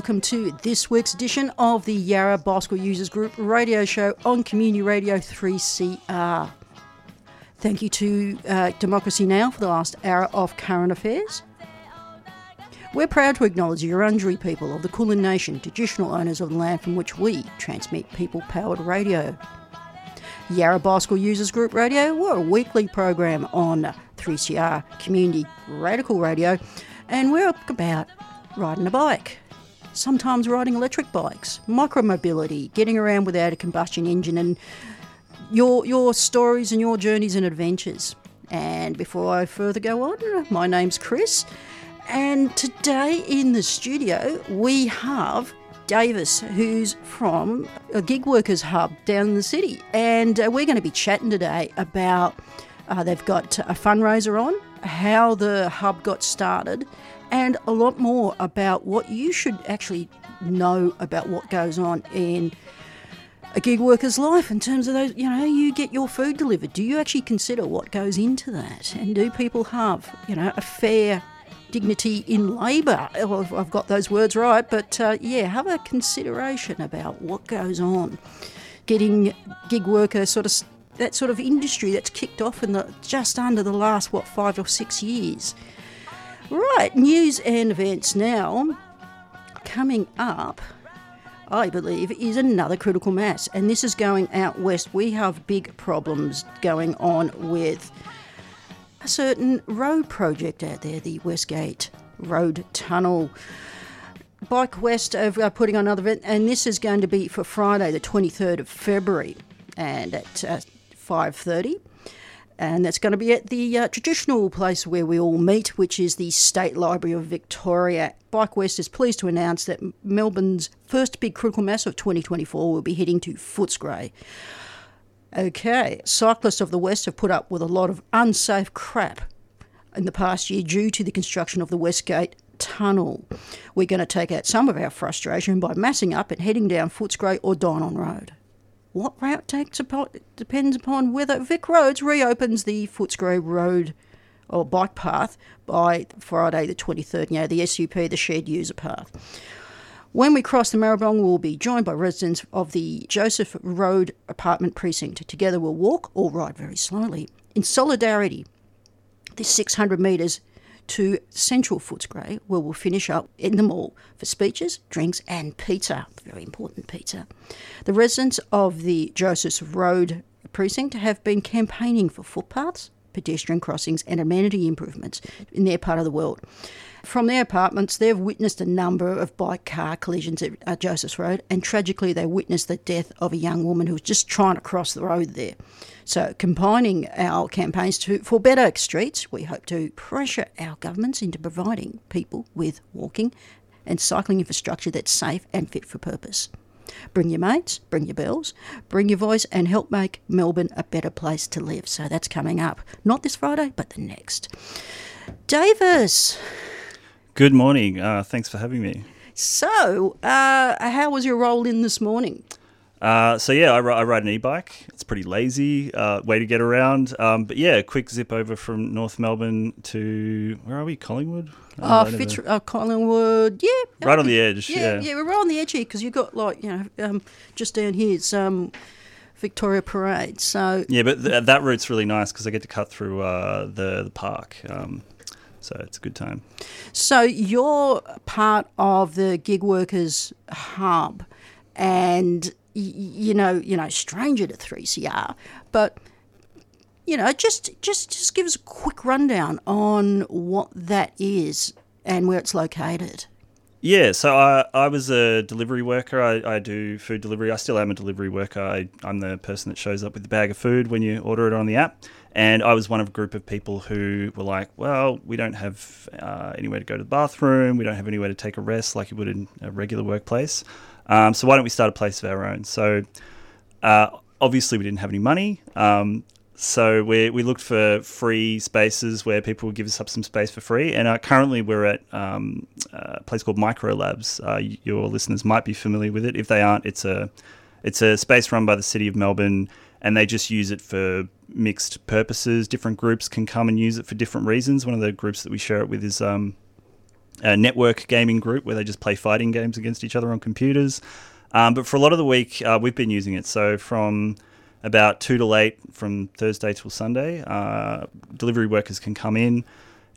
welcome to this week's edition of the Yarra Bicycle Users Group radio show on Community Radio 3CR. Thank you to uh, Democracy Now! for the last hour of current affairs. We're proud to acknowledge the Wurundjeri people of the Kulin Nation, traditional owners of the land from which we transmit people powered radio. Yarra Bicycle Users Group Radio, we're a weekly program on 3CR Community Radical Radio, and we're about riding a bike. Sometimes riding electric bikes, micromobility, getting around without a combustion engine, and your your stories and your journeys and adventures. And before I further go on, my name's Chris, and today in the studio we have Davis, who's from a gig workers hub down in the city, and uh, we're going to be chatting today about. Uh, they've got a fundraiser on, how the hub got started, and a lot more about what you should actually know about what goes on in a gig worker's life in terms of those, you know, you get your food delivered. Do you actually consider what goes into that? And do people have, you know, a fair dignity in labour? If I've got those words right, but uh, yeah, have a consideration about what goes on. Getting gig worker sort of that sort of industry that's kicked off in the just under the last what five or six years. Right, news and events now. Coming up, I believe, is another critical mass, and this is going out west. We have big problems going on with a certain road project out there, the Westgate Road Tunnel. Bike West are putting on another event, and this is going to be for Friday, the 23rd of February, and at uh, 5:30 and that's going to be at the uh, traditional place where we all meet, which is the State Library of Victoria. Bike West is pleased to announce that Melbourne's first big critical mass of 2024 will be heading to Footscray. Okay, cyclists of the West have put up with a lot of unsafe crap in the past year due to the construction of the Westgate Tunnel. We're going to take out some of our frustration by massing up and heading down Footscray or Dynon Road. What route takes upon, depends upon whether Vic Roads reopens the Footscray Road or bike path by Friday the 23rd, you know, the SUP, the shared user path. When we cross the Maribyrnong, we'll be joined by residents of the Joseph Road apartment precinct. Together we'll walk or ride very slowly. In solidarity, this 600 metres to Central Footscray, where we'll finish up in the mall for speeches, drinks, and pizza. Very important pizza. The residents of the Joseph's Road precinct have been campaigning for footpaths, pedestrian crossings, and amenity improvements in their part of the world. From their apartments, they've witnessed a number of bike car collisions at uh, Joseph's Road, and tragically, they witnessed the death of a young woman who was just trying to cross the road there. So, combining our campaigns to, for better streets, we hope to pressure our governments into providing people with walking and cycling infrastructure that's safe and fit for purpose. Bring your mates, bring your bells, bring your voice, and help make Melbourne a better place to live. So that's coming up, not this Friday, but the next. Davis. Good morning. Uh, thanks for having me. So, uh, how was your roll in this morning? Uh, so yeah, I, I, ride an e-bike. It's pretty lazy uh, way to get around. Um, but yeah, quick zip over from North Melbourne to where are we? Collingwood. Oh, Fitz, uh, Collingwood. Yeah, right on the edge. Yeah, yeah, yeah we're right on the edge here because you've got like you know um, just down here it's um, Victoria Parade. So yeah, but th- that route's really nice because I get to cut through uh, the the park. Um, so it's a good time. So you're part of the gig workers hub, and you know, you know, stranger to 3CR, but you know, just just just give us a quick rundown on what that is and where it's located. Yeah, so I, I was a delivery worker. I, I do food delivery. I still am a delivery worker. I, I'm the person that shows up with the bag of food when you order it on the app. And I was one of a group of people who were like, well, we don't have uh, anywhere to go to the bathroom. We don't have anywhere to take a rest like you would in a regular workplace. Um, so why don't we start a place of our own? So uh, obviously, we didn't have any money. Um, so we, we looked for free spaces where people would give us up some space for free. And uh, currently we're at um, a place called Micro Labs. Uh, your listeners might be familiar with it. If they aren't, it's a it's a space run by the City of Melbourne, and they just use it for mixed purposes. Different groups can come and use it for different reasons. One of the groups that we share it with is um, a network gaming group where they just play fighting games against each other on computers. Um, but for a lot of the week, uh, we've been using it. So from about two to eight from Thursday till Sunday. Uh, delivery workers can come in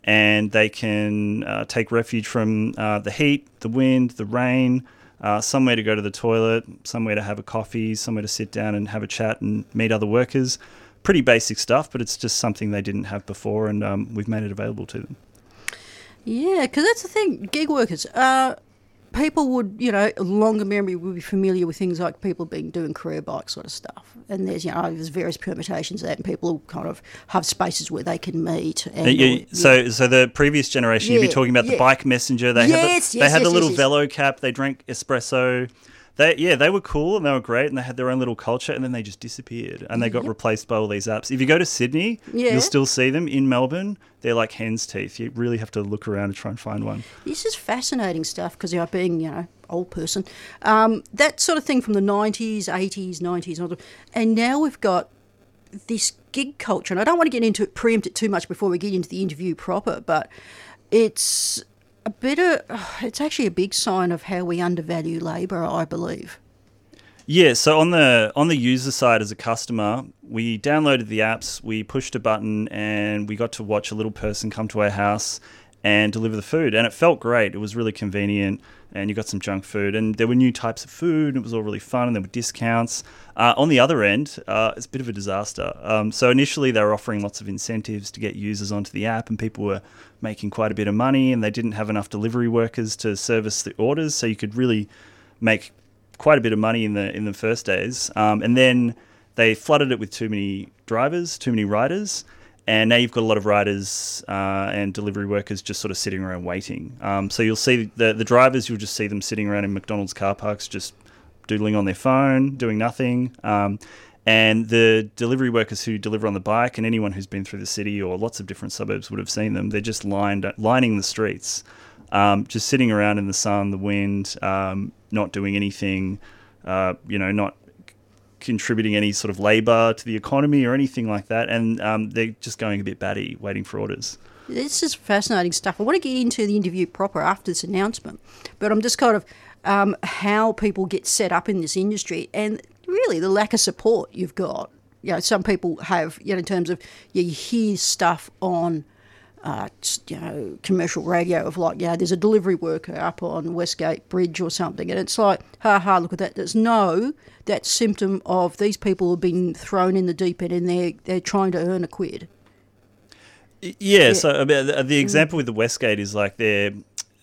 and they can uh, take refuge from uh, the heat, the wind, the rain, uh, somewhere to go to the toilet, somewhere to have a coffee, somewhere to sit down and have a chat and meet other workers. Pretty basic stuff, but it's just something they didn't have before, and um, we've made it available to them. Yeah, because that's the thing. Gig workers. Uh, people would, you know, longer memory would be familiar with things like people being doing career bike sort of stuff. And there's, you know, there's various permutations of that, and people kind of have spaces where they can meet. And, Uh, yeah, so, so the previous generation, you'd be talking about the bike messenger. They had Yes, the, yes, they had yes, the little yes. velo cap. They drank espresso. They yeah, they were cool and they were great and they had their own little culture and then they just disappeared and they got replaced by all these apps. If you go to Sydney, Yeah. you'll still see them. In Melbourne, they're like hen's teeth. You really have to look around and try and find one. This is fascinating stuff because, you know, being, you know, old person, um, that sort of thing from the 90s, 80s, 90s, and and now we've got this gig culture. And I don't want to get into it, preempt it too much before we get into the interview proper, but it's a bit of, it's actually a big sign of how we undervalue labour, I believe. Yeah, so on the on the user side as a customer, we downloaded the apps, we pushed a button and we got to watch a little person come to our house and deliver the food and it felt great. It was really convenient and you got some junk food and there were new types of food and it was all really fun and there were discounts. Uh, on the other end, uh, it's a bit of a disaster. Um, so initially they were offering lots of incentives to get users onto the app and people were making quite a bit of money and they didn't have enough delivery workers to service the orders so you could really make quite a bit of money in the in the first days, um, and then they flooded it with too many drivers, too many riders, and now you've got a lot of riders uh, and delivery workers just sort of sitting around waiting. Um, so you'll see the the drivers, you'll just see them sitting around in McDonald's car parks, just doodling on their phone, doing nothing. Um, and the delivery workers who deliver on the bike, and anyone who's been through the city or lots of different suburbs would have seen them. They're just lined lining the streets, um, just sitting around in the sun, the wind, um, not doing anything. Uh, you know, not contributing any sort of labour to the economy or anything like that, and um, they're just going a bit batty, waiting for orders. This is fascinating stuff. I want to get into the interview proper after this announcement, but I'm just kind of um, how people get set up in this industry and really the lack of support you've got. You know, some people have, you know, in terms of you hear stuff on, uh, you know, commercial radio of like, yeah, there's a delivery worker up on Westgate Bridge or something, and it's like, ha ha, look at that. There's no that symptom of these people have been thrown in the deep end and they're they're trying to earn a quid. Yeah, so I mean, the, the example with the Westgate is like they're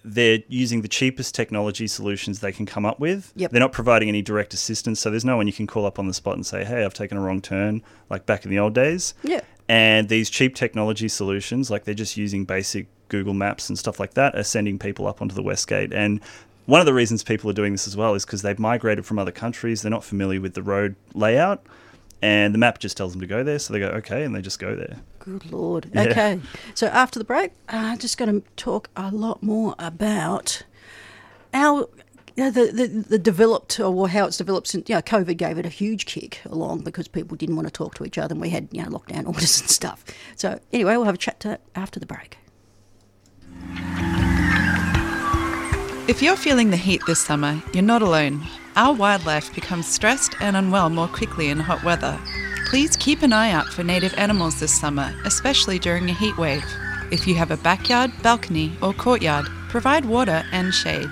they're using the cheapest technology solutions they can come up with. Yep. They're not providing any direct assistance, so there's no one you can call up on the spot and say, "Hey, I've taken a wrong turn," like back in the old days. Yeah. And these cheap technology solutions, like they're just using basic Google Maps and stuff like that, are sending people up onto the Westgate. And one of the reasons people are doing this as well is because they've migrated from other countries. They're not familiar with the road layout, and the map just tells them to go there. So they go, okay, and they just go there. Good lord. Yeah. Okay. So after the break, I'm just going to talk a lot more about our. Know, the, the, the developed or how it's developed since you know COVID gave it a huge kick along because people didn't want to talk to each other and we had you know lockdown orders and stuff. So anyway, we'll have a chat to after the break. If you're feeling the heat this summer, you're not alone. Our wildlife becomes stressed and unwell more quickly in hot weather. Please keep an eye out for native animals this summer, especially during a heat wave. If you have a backyard, balcony, or courtyard, provide water and shade.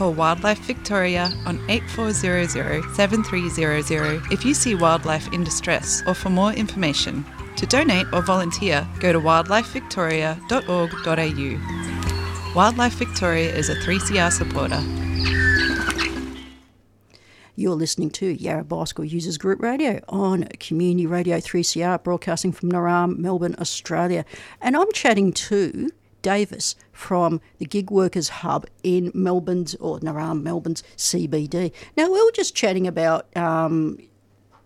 Call Wildlife Victoria on 8400 7300 if you see wildlife in distress or for more information. To donate or volunteer, go to wildlifevictoria.org.au. Wildlife Victoria is a 3CR supporter. You're listening to Yarra Bicycle Users Group Radio on Community Radio 3CR, broadcasting from Naarm, Melbourne, Australia. And I'm chatting to Davis from the Gig Workers Hub in Melbourne's, or Naarm, Melbourne's CBD. Now, we were just chatting about, um,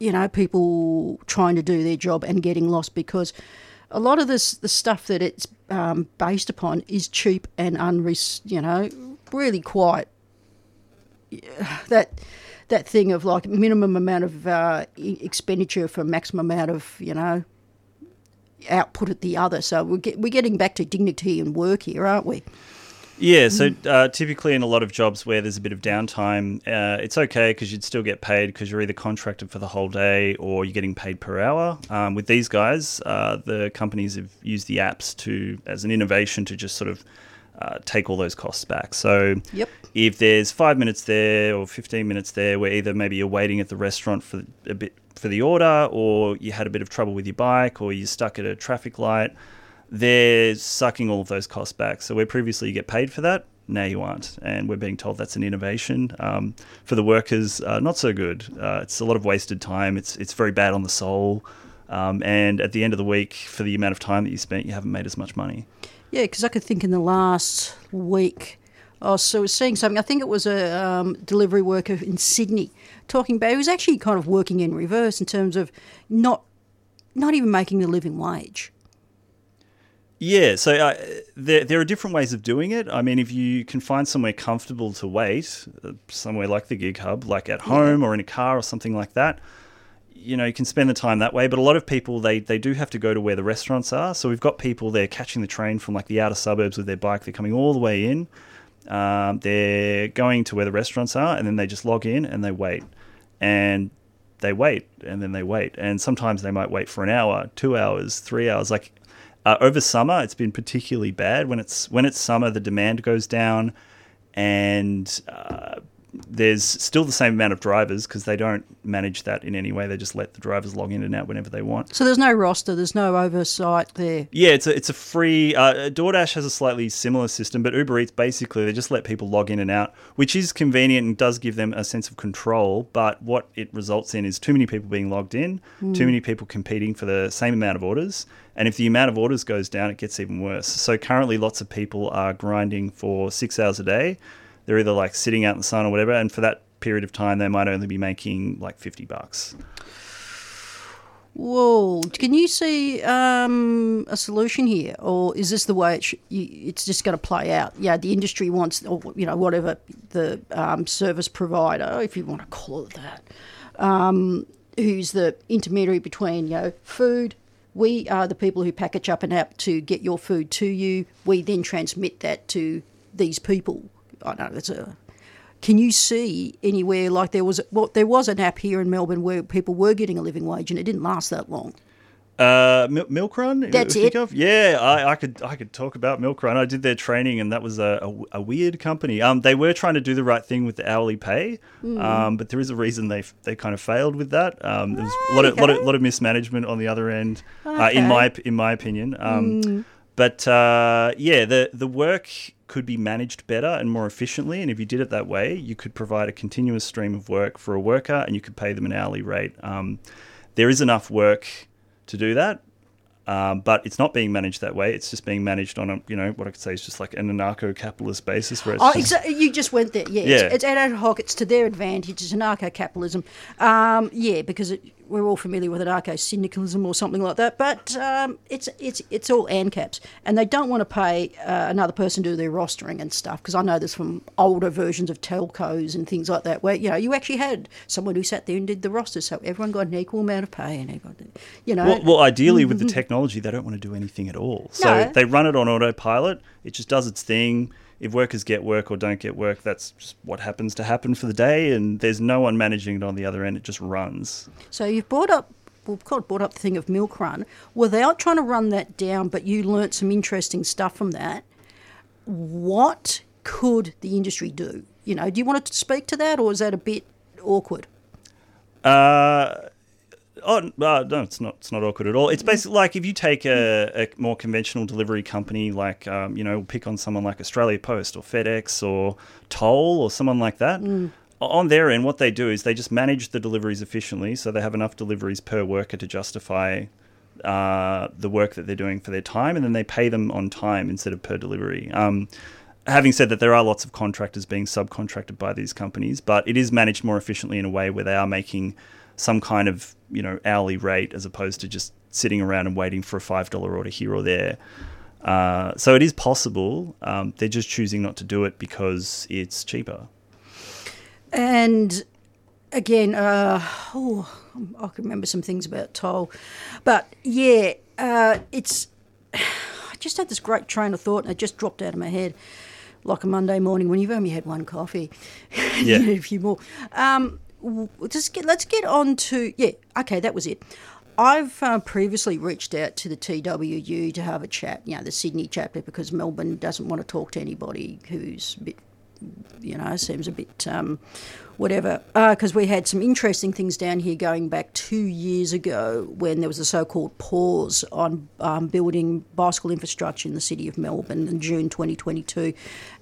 you know, people trying to do their job and getting lost because a lot of this, the stuff that it's um, based upon is cheap and unris, you know, really quite that that thing of like minimum amount of uh, expenditure for maximum amount of you know output at the other. So we're, get, we're getting back to dignity and work here, aren't we? Yeah, so uh, typically in a lot of jobs where there's a bit of downtime, uh, it's okay because you'd still get paid because you're either contracted for the whole day or you're getting paid per hour. Um, with these guys, uh, the companies have used the apps to as an innovation to just sort of uh, take all those costs back. So Yep. if there's five minutes there or 15 minutes there where either maybe you're waiting at the restaurant for a bit for the order or you had a bit of trouble with your bike or you're stuck at a traffic light, they're sucking all of those costs back. So where previously you get paid for that, now you aren't. And we're being told that's an innovation. Um, for the workers, uh, not so good. Uh, it's a lot of wasted time. It's, it's very bad on the soul. Um, and at the end of the week, for the amount of time that you spent, you haven't made as much money. Yeah, because I could think in the last week, I was so seeing something. I think it was a um, delivery worker in Sydney talking about. He was actually kind of working in reverse in terms of not not even making the living wage. Yeah, so uh, there, there are different ways of doing it. I mean, if you can find somewhere comfortable to wait, uh, somewhere like the Gig Hub, like at home or in a car or something like that, you know, you can spend the time that way. But a lot of people, they, they do have to go to where the restaurants are. So we've got people there catching the train from like the outer suburbs with their bike. They're coming all the way in. Um, they're going to where the restaurants are, and then they just log in and they wait. And they wait, and then they wait. And sometimes they might wait for an hour, two hours, three hours. Like uh, over summer, it's been particularly bad. When it's when it's summer, the demand goes down, and uh, there's still the same amount of drivers because they don't manage that in any way. They just let the drivers log in and out whenever they want. So there's no roster, there's no oversight there. Yeah, it's a it's a free. Uh, DoorDash has a slightly similar system, but Uber Eats basically they just let people log in and out, which is convenient and does give them a sense of control. But what it results in is too many people being logged in, too many people competing for the same amount of orders, and if the amount of orders goes down, it gets even worse. So currently, lots of people are grinding for six hours a day. They're either like sitting out in the sun or whatever, and for that period of time, they might only be making like fifty bucks. Whoa! Can you see um, a solution here, or is this the way it sh- you, it's just going to play out? Yeah, the industry wants, or you know, whatever the um, service provider, if you want to call it that, um, who's the intermediary between you know food. We are the people who package up an app to get your food to you. We then transmit that to these people. I know it's a can you see anywhere like there was well there was an app here in Melbourne where people were getting a living wage and it didn't last that long. Uh, Mil- Milkrun. That's it. Of? Yeah, I, I could I could talk about Milkrun. I did their training, and that was a, a, a weird company. Um, they were trying to do the right thing with the hourly pay, Hmm. um, but there is a reason they they kind of failed with that. Um, there was a lot of lot of, lot of mismanagement on the other end, uh, in my in my opinion. Um, Hmm. But uh, yeah, the the work could be managed better and more efficiently, and if you did it that way, you could provide a continuous stream of work for a worker, and you could pay them an hourly rate. Um, there is enough work to do that, um, but it's not being managed that way. It's just being managed on a you know what I could say is just like an anarcho-capitalist basis, where it's Oh, exactly. You just went there. Yeah, Yeah. It's, it's ad hoc. It's to their advantage. It's anarcho-capitalism. Um, yeah, because it, we're all familiar with anarcho-syndicalism or something like that. But um, it's it's it's all ANCAPs, and they don't want to pay uh, another person to do their rostering and stuff. Because I know this from older versions of telcos and things like that, where you know you actually had someone who sat there and did the roster, so everyone got an equal amount of pay, and everyone, you know. Well, well, ideally, with the technology, they don't want to do anything at all. So No. they run it on autopilot. It just does its thing. If workers get work or don't get work, that's just what happens to happen for the day. And there's no one managing it on the other end. It just runs. So you've brought up, well, kind of brought up the thing of Milkrun without trying to run that down, but you learnt some interesting stuff from that. What could the industry do? You know, do you want to speak to that, or is that a bit awkward? Uh, Oh uh, no, it's not. It's not awkward at all. It's basically like if you take a, a more conventional delivery company, like um, you know, pick on someone like Australia Post or FedEx or Toll or someone like that. On their end, what they do is they just manage the deliveries efficiently, so they have enough deliveries per worker to justify uh, the work that they're doing for their time, and then they pay them on time instead of per delivery. Um, having said that, there are lots of contractors being subcontracted by these companies, but it is managed more efficiently in a way where they are making some kind of you know hourly rate as opposed to just sitting around and waiting for a five dollar order here or there. Uh, so it is possible. Um, they're just choosing not to do it because it's cheaper. And again, uh, oh, I can remember some things about toll, but yeah, uh, it's. I just had this great train of thought, and it just dropped out of my head, like a Monday morning when you've only had one coffee. Yeah. a few more. Um, just get, let's get on to yeah. Okay, that was it. I've uh, previously reached out to the TWU to have a chat, you know, the Sydney chapter, because Melbourne doesn't want to talk to anybody who's a bit you know, seems a bit um, whatever. Because we had some interesting things down here going back two years ago when there was a so called pause on um, building bicycle infrastructure in the city of Melbourne in June 2022.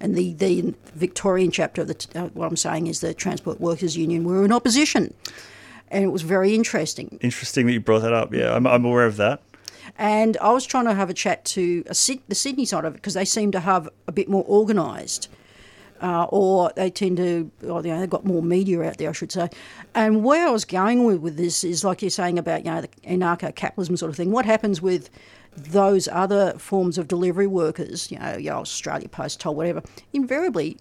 And the, the Victorian chapter of the, uh, what I'm saying is the Transport Workers Union were in opposition. And it was very interesting. Interesting that you brought that up. Yeah, I'm, I'm aware of that. And I was trying to have a chat to a, the Sydney side of it because they seem to have a bit more organised. Uh, or they tend to, or, you know, they've got more media out there, I should say. And where I was going with, with this is like you're saying about, you know, the anarcho capitalism sort of thing. What happens with those other forms of delivery workers, you know, your Australia Post, Toll, whatever, invariably,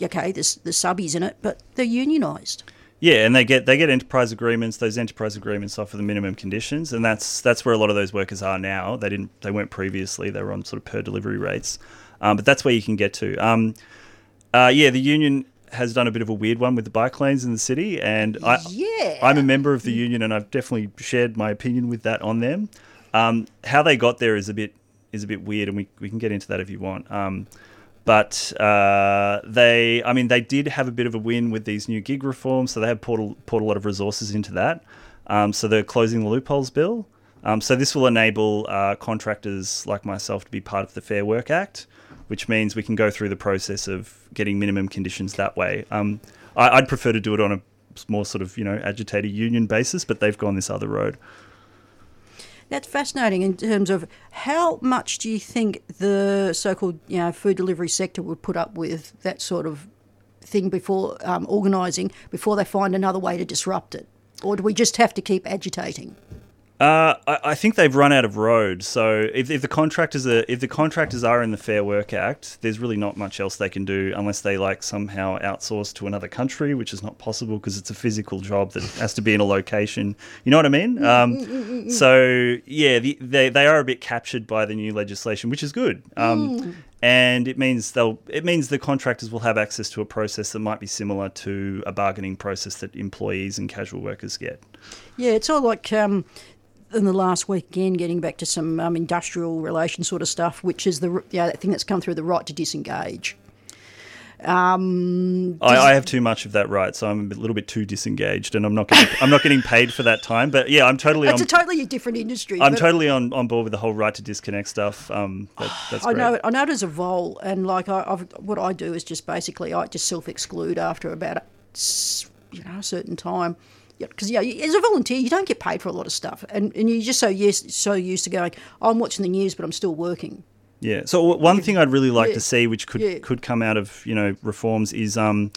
okay, there's, there's subbies in it, but they're unionised. Yeah, and they get they get enterprise agreements. Those enterprise agreements offer the minimum conditions, and that's that's where a lot of those workers are now. They didn't they weren't previously. They were on sort of per delivery rates, um, but that's where you can get to. Um, uh, yeah, the union has done a bit of a weird one with the bike lanes in the city, and I Yeah. I'm a member of the union, and I've definitely shared my opinion with that on them. Um, how they got there is a bit is a bit weird, and we we can get into that if you want. Um, but uh, they, I mean, they did have a bit of a win with these new gig reforms, so they have poured a, poured a lot of resources into that. Um, so they're closing the loopholes bill. Um, so this will enable uh, contractors like myself to be part of the Fair Work Act, which means we can go through the process of getting minimum conditions that way. Um, I, I'd prefer to do it on a more sort of you know agitated union basis, but they've gone this other road. That's fascinating in terms of how much do you think the so-called you know food delivery sector would put up with that sort of thing before um, organising before they find another way to disrupt it, or do we just have to keep agitating? Uh, I, I think they've run out of road. So if, if the contractors are if the contractors are in the Fair Work Act, there's really not much else they can do unless they like somehow outsource to another country, which is not possible because it's a physical job that has to be in a location. You know what I mean? Um, so yeah, the, they they are a bit captured by the new legislation, which is good. Um, And it means they'll it means the contractors will have access to a process that might be similar to a bargaining process that employees and casual workers get. Yeah, it's all like um, in the last week again, getting back to some um, industrial relation sort of stuff, which is the yeah, that thing that's come through the right to disengage. Um, I, I have too much of that right, so I'm a little bit too disengaged, and I'm not getting, I'm not getting paid for that time. But yeah, I'm totally it's on, a totally different industry. I'm totally on, on board with the whole right to disconnect stuff. Um, that, that's I know, I know it as a vol, and like I, I've, what I do is just basically I just self exclude after about a, you know a certain time, because yeah, as a volunteer you don't get paid for a lot of stuff, and and you're just so yes so used to going, I'm watching the news but I'm still working. Yeah. So one thing I'd really like Yeah. to see, which could Yeah. could come out of you know reforms, is um,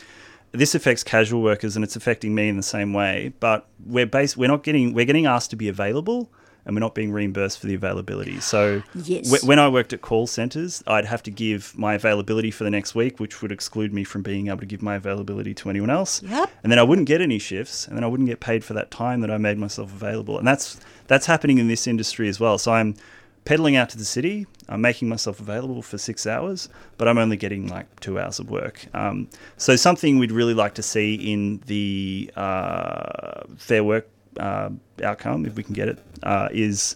this affects casual workers and it's affecting me in the same way. But we're based, we're not getting, we're getting asked to be available, and we're not being reimbursed for the availability. So Yes. wh- when I worked at call centers, I'd have to give my availability for the next week, which would exclude me from being able to give my availability to anyone else. Yep. And then I wouldn't get any shifts, and then I wouldn't get paid for that time that I made myself available. And that's that's happening in this industry as well. So I'm pedaling out to the city. I'm making myself available for six hours, but I'm only getting like two hours of work. Um, so something we'd really like to see in the uh, fair work uh, outcome, if we can get it, uh, is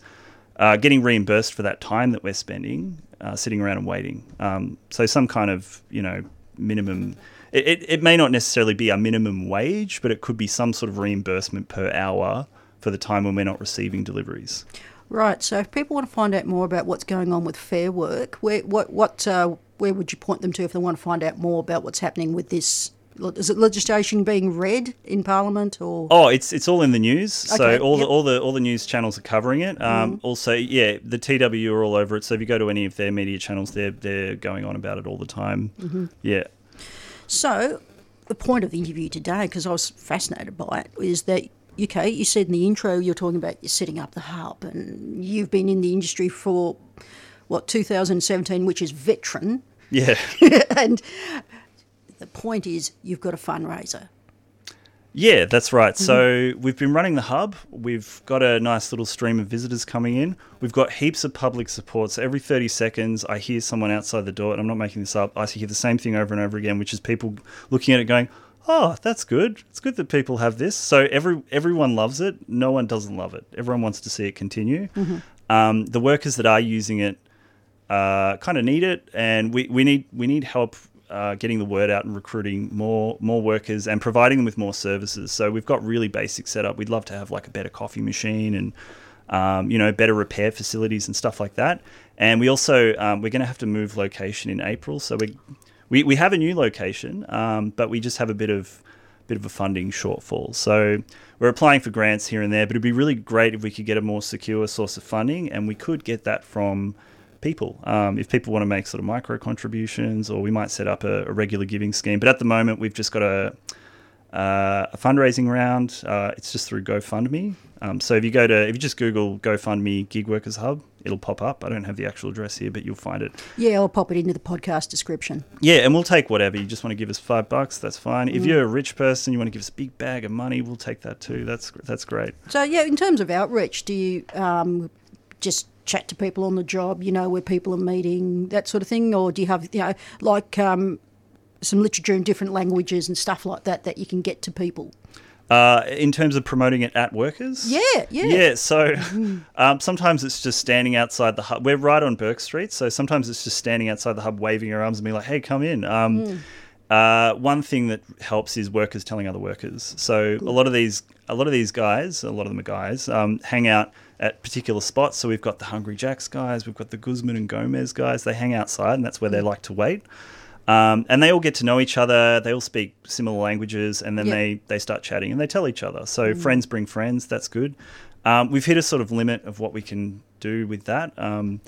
uh, getting reimbursed for that time that we're spending uh, sitting around and waiting. Um, so some kind of you know minimum. It, it, it may not necessarily be a minimum wage, but it could be some sort of reimbursement per hour for the time when we're not receiving deliveries. Right. So, if people want to find out more about what's going on with Fair Work, where what what uh, where would you point them to if they want to find out more about what's happening with this? Is it legislation being read in Parliament or? Oh, it's it's all in the news. So all yep. the all the all the news channels are covering it. Um, Also, yeah, the TW are all over it. So if you go to any of their media channels, they're they're going on about it all the time. Yeah. So, the point of the interview today, because I was fascinated by it, is that okay, you said in the intro you're talking about you're setting up the hub, and you've been in the industry for what 2017, which is veteran, Yeah. and the point is you've got a fundraiser. Yeah, that's right. So we've been running the hub. We've got a nice little stream of visitors coming in. We've got heaps of public support. So every 30 seconds, I hear someone outside the door, and I'm not making this up. I hear the same thing over and over again, which is people looking at it going, "Oh, that's good. It's good that people have this." So every everyone loves it. No one doesn't love it. Everyone wants to see it continue. Um, the workers that are using it uh, kind of need it, and we, we need we need help uh, getting the word out and recruiting more more workers and providing them with more services. So we've got really basic setup. We'd love to have like a better coffee machine and um, you know better repair facilities and stuff like that. And we also um, we're going to have to move location in April, so we we, we have a new location, um, but we just have a bit of bit of a funding shortfall. So we're applying for grants here and there, but it'd be really great if we could get a more secure source of funding, and we could get that from people. Um, if people want to make sort of micro contributions, or we might set up a, a regular giving scheme. But at the moment, we've just got a, uh, a fundraising round. Uh, it's just through GoFundMe. Um, so if you go to if you just Google GoFundMe Gig Workers Hub, it'll pop up. I don't have the actual address here, but you'll find it. Yeah, I'll pop it into the podcast description. Yeah, and we'll take whatever. You just want to give us five bucks, that's fine. If you're a rich person, you want to give us a big bag of money, we'll take that too. That's that's great. So, yeah, in terms of outreach, do you um, just chat to people on the job, you know, where people are meeting, that sort of thing? Or do you have, you know, like um, some literature in different languages and stuff like that that you can get to people? Uh, in terms of promoting it at workers, Yeah, yeah. yeah. So um, sometimes it's just standing outside the hub. We're right on Bourke Street, so sometimes it's just standing outside the hub, waving your arms and being like, "Hey, come in." Um, uh, one thing that helps is workers telling other workers. So a lot of these, a lot of these guys, a lot of them are guys, um, hang out at particular spots. So we've got the Hungry Jacks guys, we've got the Guzman and Gomez guys. They hang outside, and that's where they like to wait. Um, and they all get to know each other. They all speak similar languages, and then Yeah. they they start chatting and they tell each other. So friends bring friends. That's good. Um, we've hit a sort of limit of what we can do with that, um,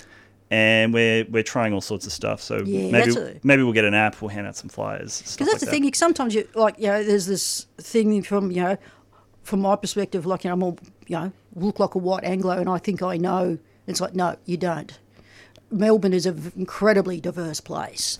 and we're we're trying all sorts of stuff. So Yeah, maybe a- maybe we'll get an app. We'll hand out some flyers. Because that's the thing. Sometimes you like, you know, there's this thing from you know, from my perspective, like you know, I'm all, you know, look like a white Anglo, and I think I know. It's like, no, you don't. Melbourne is an incredibly diverse place.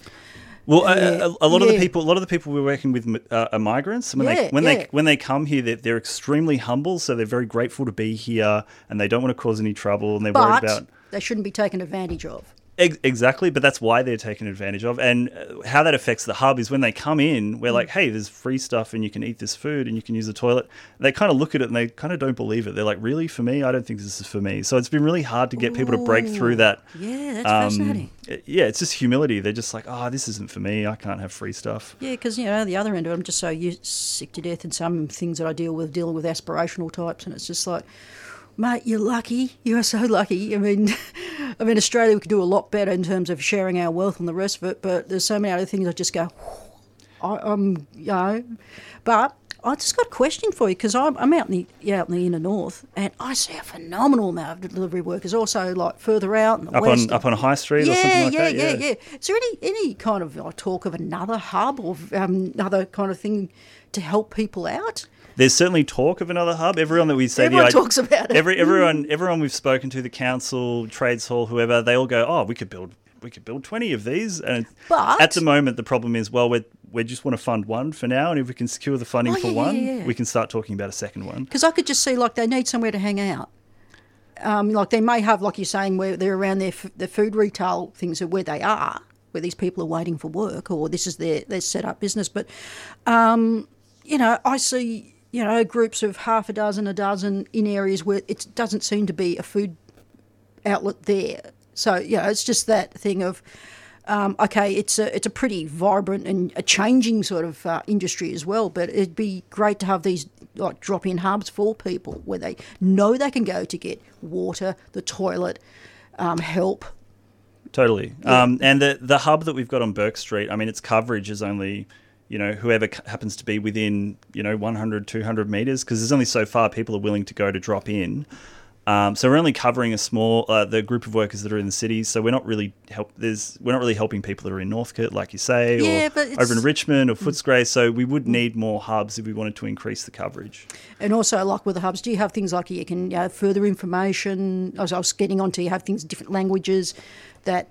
Well, a- Yeah. a, a lot of the people, a lot of the people we're working with uh, are migrants. When Yeah, they when they when they come here, they're, they're extremely humble. So they're very grateful to be here, and they don't want to cause any trouble, and they're worried about they shouldn't be taken advantage of. Ex- Exactly, but that's why they're taken advantage of. And uh, how that affects the hub is when they come in, we're like, hey, there's free stuff and you can eat this food and you can use the toilet. They kind of look at it and they kind of don't believe it. They're like, really, for me? I don't think this is for me. So it's been really hard to get people to break through that. Yeah, that's um, fascinating. yeah, it's just humility. They're just like, oh, this isn't for me. I can't have free stuff. Yeah, because you know the other end, of it, I'm just so sick to death in some things that I deal with, dealing with aspirational types, and it's just like, mate, you're lucky. You are so lucky. I mean, I mean, Australia we could do a lot better in terms of sharing our wealth and the rest of it, but there's so many other things I just go, I, I'm, you know, but. I just got a question for you because I'm, I'm out in the out in the inner north and I see a phenomenal amount of delivery workers also like further out in the Up west. on up on High Street or something like yeah, that. yeah, yeah, yeah. Is there any any kind of uh, talk of another hub or um, another kind of thing to help people out? There's certainly talk of another hub. Everyone that we say Everyone the idea- talks about it. Every everyone everyone we've spoken to, the council, trades hall, whoever, they all go, "Oh, we could build we could build 20 of these." And But- at the moment, the problem is, well, we we just want to fund one for now, and if we can secure the funding Oh, for yeah, one, yeah, yeah. we can start talking about a second one. Because I could just see like they need somewhere to hang out. Um, like they may have, like you're saying, where they're around their f- their food retail things of where they are, where these people are waiting for work, or this is their their set up business. But um, you know, I see you know groups of half a dozen, a dozen in areas where it doesn't seem to be a food outlet there. So you know, it's just that thing of. Um, okay, it's a it's a pretty vibrant and a changing sort of uh, industry as well. But it'd be great to have these like drop-in hubs for people where they know they can go to get water, the toilet, um, help. Totally. Um, and the the hub that we've got on Bourke Street, I mean, its coverage is only, you know, whoever happens to be within, you know, 100, 200 meters, because there's only so far people are willing to go to drop in. Um, so we're only covering a small uh, the group of workers that are in the cities. So we're not really help. There's we're not really helping people that are in Northcote, like you say, Yeah, or over in Richmond or Footscray. So we would need more hubs if we wanted to increase the coverage. And also, like with the hubs, do you have things like you can you know, further information? As I was getting onto, you have things different languages that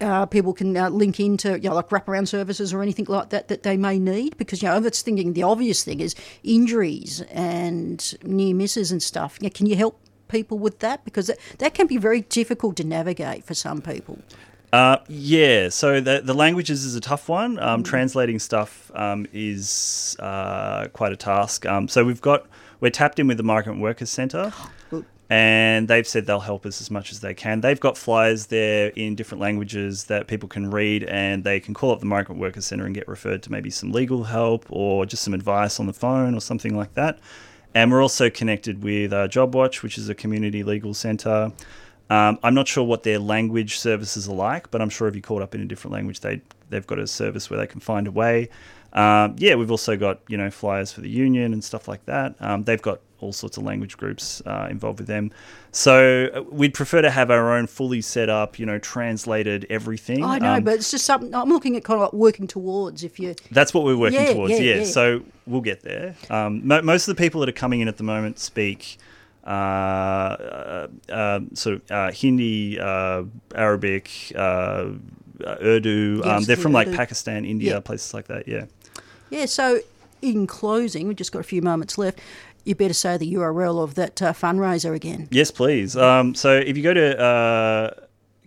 uh, people can uh, link into, you know, like wraparound services or anything like that that they may need. Because you know, that's thinking the obvious thing is injuries and near misses and stuff. You know, can you help people with that? Because that, that can be very difficult to navigate for some people. Uh, yeah, so the, the languages is a tough one. Um, Translating stuff um, is uh, quite a task. Um, so we've got we're tapped in with the Migrant Workers Centre. and they've said they'll help us as much as they can. They've got flyers there in different languages that people can read, and they can call up the Migrant Workers Centre and get referred to maybe some legal help or just some advice on the phone or something like that. And we're also connected with uh, JobWatch, which is a community legal centre. Um, I'm not sure what their language services are like, but I'm sure if you called up in a different language, they they've got a service where they can find a way. Um, yeah, we've also got you know flyers for the union and stuff like that. Um, they've got all sorts of language groups uh, involved with them. So uh, we'd prefer to have our own fully set up, you know, translated everything. I know, Um, but it's just something I'm looking at kind of like working towards. If you that's what we're working Yeah, towards. yeah, Yeah, yeah. So we'll get there. Um, mo- most of the people that are coming in at the moment speak uh, uh, uh, sort of uh, Hindi, uh, Arabic, uh, Urdu. Yeah, um, they're from like Urdu. Pakistan, India, places like that. Yeah. Yeah, so in closing, we've just got a few moments left. You better say the URL of that uh, fundraiser again. Yes, please. Um, so if you go to uh,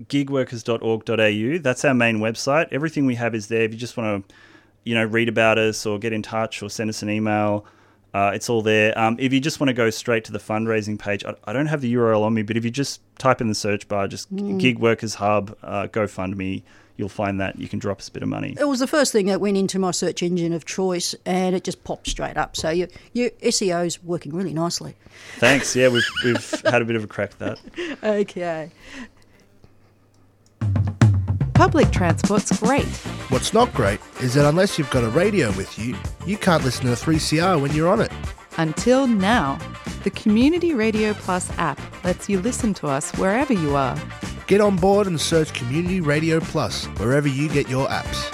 gigworkers.org.au, that's our main website. Everything we have is there. If you just want to, you know, read about us or get in touch or send us an email, uh, it's all there. Um, if you just want to go straight to the fundraising page, I, I don't have the URL on me, but if you just type in the search bar, just Gig Workers Hub, uh, GoFundMe, you'll find that. You can drop us a bit of money. It was the first thing that went into my search engine of choice, and it just popped straight up. So your your SEO's working really nicely. Thanks. Yeah, we've, we've had a bit of a crack at that. Okay. Public transport's great. What's not great is that unless you've got a radio with you, you can't listen to 3CR when you're on it. Until now, the Community Radio Plus app lets you listen to us wherever you are. Get on board and search Community Radio Plus wherever you get your apps.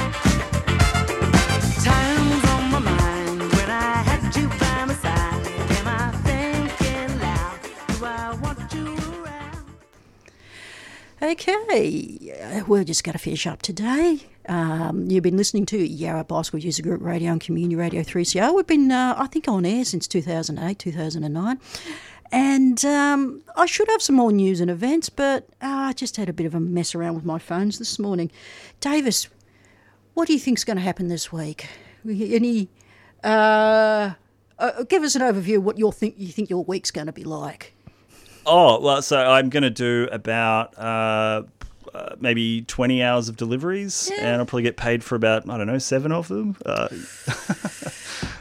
Time's on my mind when I had you by my side. Am I thinking loud? Do I want you around? Okay, uh, we're just going to finish up today. Um, you've been listening to Yarra Bicycle User Group Radio and Community Radio 3CR. We've been, uh, I think, on air since 2008, 2009. And um, I should have some more news and events, but uh, I just had a bit of a mess around with my phones this morning. Davis, what do you think's going to happen this week? Any? Uh, uh, give us an overview of what you think you think your week's going to be like. Oh well, so I'm going to do about uh, maybe 20 hours of deliveries, and I'll probably get paid for about I don't know seven of them. Uh,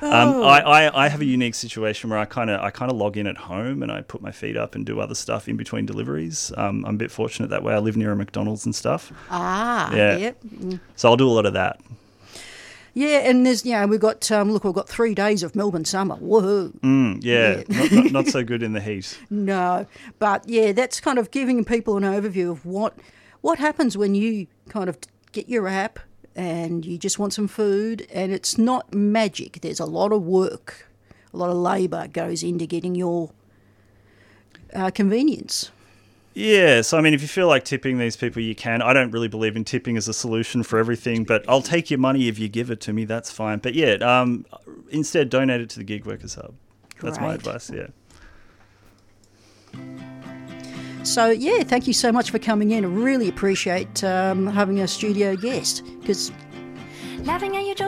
um, I, I, I have a unique situation where I kind of I kind of log in at home and I put my feet up and do other stuff in between deliveries. Um, I'm a bit fortunate that way. I live near a McDonald's and stuff, Ah, Yeah. yep. so I'll do a lot of that. Yeah, and there's yeah, we've got um, look, we've got three days of Melbourne summer. Woohoo! Mm, yeah, Yeah. Not, not, not so good in the heat. No, but yeah, that's kind of giving people an overview of what what happens when you kind of get your app and you just want some food, and it's not magic. There's a lot of work, a lot of labour goes into getting your uh, convenience. Yeah, so I mean, if you feel like tipping these people, you can. I don't really believe in tipping as a solution for everything, but I'll take your money if you give it to me. That's fine. But yeah, um, instead donate it to the Gig Workers Hub. That's my advice. Yeah. So yeah, thank you so much for coming in. I really appreciate um, having a studio guest because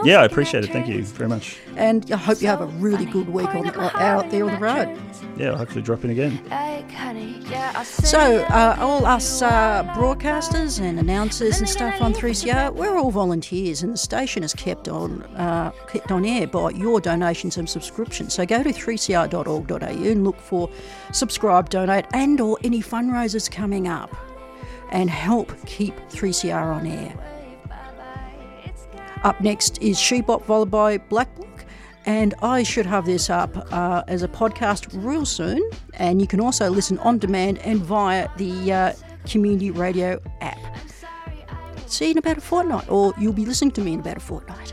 Yeah, I appreciate it. Thank you very much. And I hope you have a really good week on uh, out there on the road. Yeah, I'll hopefully drop in again. Like honey, yeah, I So, uh, all us uh, broadcasters and announcers and stuff on 3CR, we're all volunteers, and the station is kept on uh, kept on air by your donations and subscriptions. So go to 3cr.org.au and look for subscribe, donate, and or any fundraisers coming up, and help keep 3CR on air. Up next is Shebop followed by Black Block, and I should have this up uh, as a podcast real soon. And you can also listen on demand and via the uh, community radio app. See you in about a fortnight, or you'll be listening to me in about a fortnight.